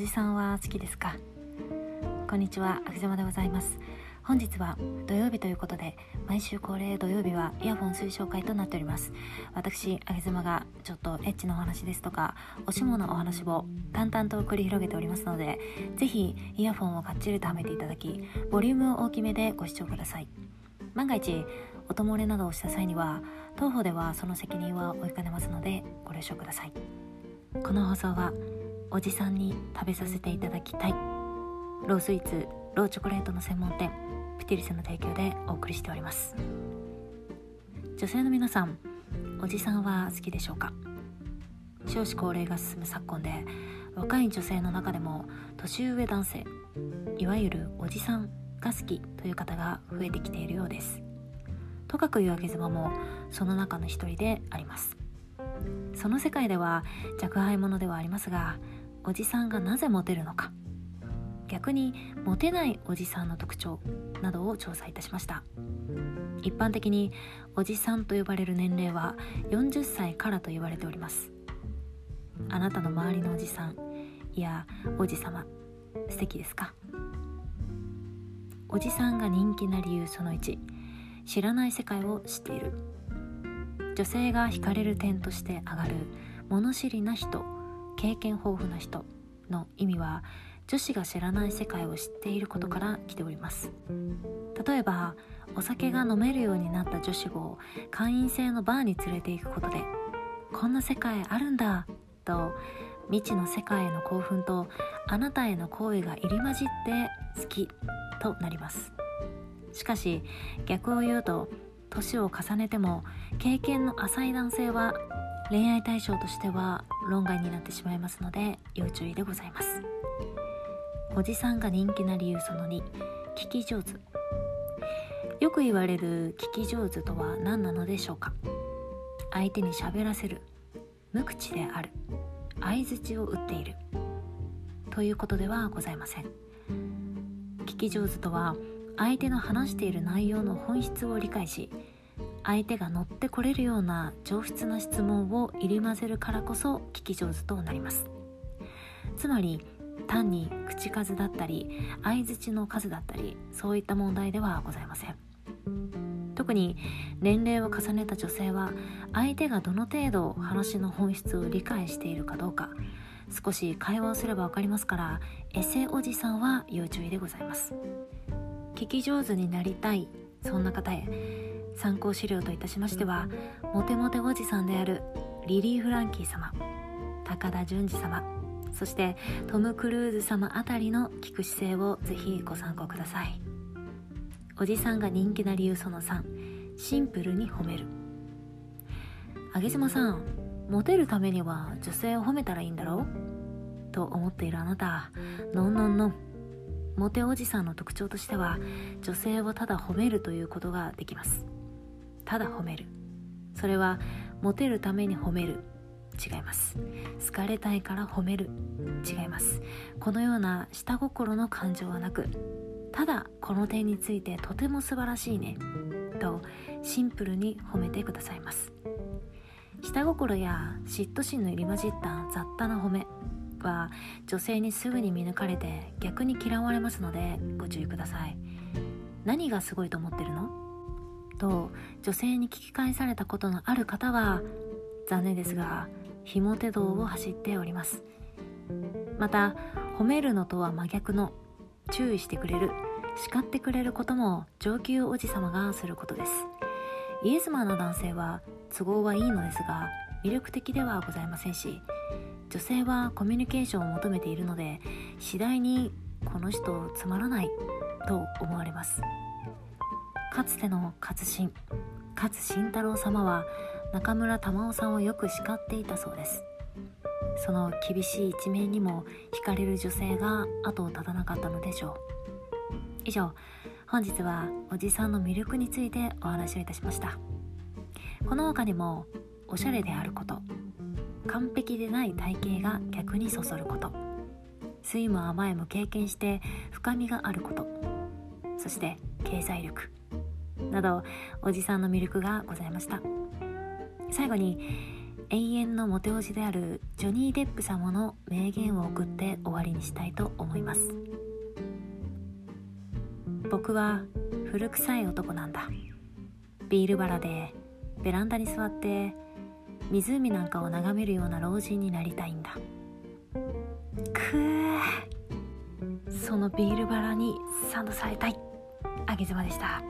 じさんは好きですか？こんにちは、あくざまでございます。本日は土曜日ということで毎週恒例土曜日はイヤホン推奨会となっております。私あげずまがちょっとエッチなお話ですとかおしものお話を淡々と繰り広げておりますのでぜひイヤホンをがっちりとはめていただきボリュームを大きめでご視聴ください。万が一音漏れなどをした際には当方ではその責任は負いかねますのでご了承ください。この放送はおじさんに食べさせていただきたい。ロースイーツローチョコレートの専門店プティリスの提供でお送りしております。女性の皆さんおじさんは好きでしょうか？少子高齢が進む昨今で若い女性の中でも年上男性いわゆるおじさんが好きという方が増えてきているようです。とかく言うわけ妻もその中の一人であります。その世界では若輩者ではありますがおじさんがなぜモテるのか。逆にモテないおじさんの特徴などを調査いたしました。一般的におじさんと呼ばれる年齢は40歳からと言われております。あなたの周りのおじさんいやおじさま素敵ですか？おじさんが人気な理由その1知らない世界を知っている。女性が惹かれる点として上がる物知りな人経験豊富な人の意味は女子が知らない世界を知っていることから来ております。例えばお酒が飲めるようになった女子を会員制のバーに連れて行くことでこんな世界あるんだと未知の世界への興奮とあなたへの好意が入り混じって好きとなります。しかし逆を言うと年を重ねても経験の浅い男性は恋愛対象としては論外になってしまいますので要注意でございます。おじさんが人気な理由その2聞き上手。よく言われる聞き上手とは何なのでしょうか。相手に喋らせる無口である相づちを打っているということではございません。聞き上手とは相手の話している内容の本質を理解し相手が乗ってこれるような上質な質問を入り混ぜるからこそ聞き上手となります。つまり単に口数だったり相づちの数だったりそういった問題ではございません。特に年齢を重ねた女性は相手がどの程度話の本質を理解しているかどうか少し会話をすれば分かりますからエセおじさんは要注意でございます。聞き上手になりたいそんな方へ参考資料といたしましてはモテモテおじさんであるリリー・フランキー様高田純次様そしてトム・クルーズ様あたりの聞く姿勢をぜひご参考ください。おじさんが人気な理由その3シンプルに褒める。あげ妻さんモテるためには女性を褒めたらいいんだろう？と思っているあなたのんのんのん。モテおじさんの特徴としては女性をただ褒めるということができます。ただ褒める。それはモテるために褒める。違います。好かれたいから褒める。違います。このような下心の感情はなくただこの点についてとても素晴らしいね。とシンプルに褒めてくださいます。下心や嫉妬心の入り混じった雑多な褒めは女性にすぐに見抜かれて逆に嫌われますのでご注意ください。何がすごいと思ってるの？と女性に聞き返されたことのある方は残念ですがひも手道を走っております。また褒めるのとは真逆の注意してくれる叱ってくれることも上級おじさまがすることです。イエスマンの男性は都合はいいのですが魅力的ではございませんし女性はコミュニケーションを求めているので次第にこの人つまらないと思われます。かつての勝新勝慎太郎様は中村玉緒さんをよく叱っていたそうです。その厳しい一面にも惹かれる女性が後を絶たなかったのでしょう。以上本日はおじさんの魅力についてお話をいたしました。この他にもおしゃれであること完璧でない体型が逆にそそること酸いも甘いも経験して深みがあることそして経済力などおじさんの魅力がございました。最後に永遠のモテおじであるジョニー・デップ様の名言を送って終わりにしたいと思います。僕は古臭い男なんだ。ビールバラでベランダに座って湖なんかを眺めるような老人になりたいんだ。くーそのビールバラにサンドされたい。あげずまでした。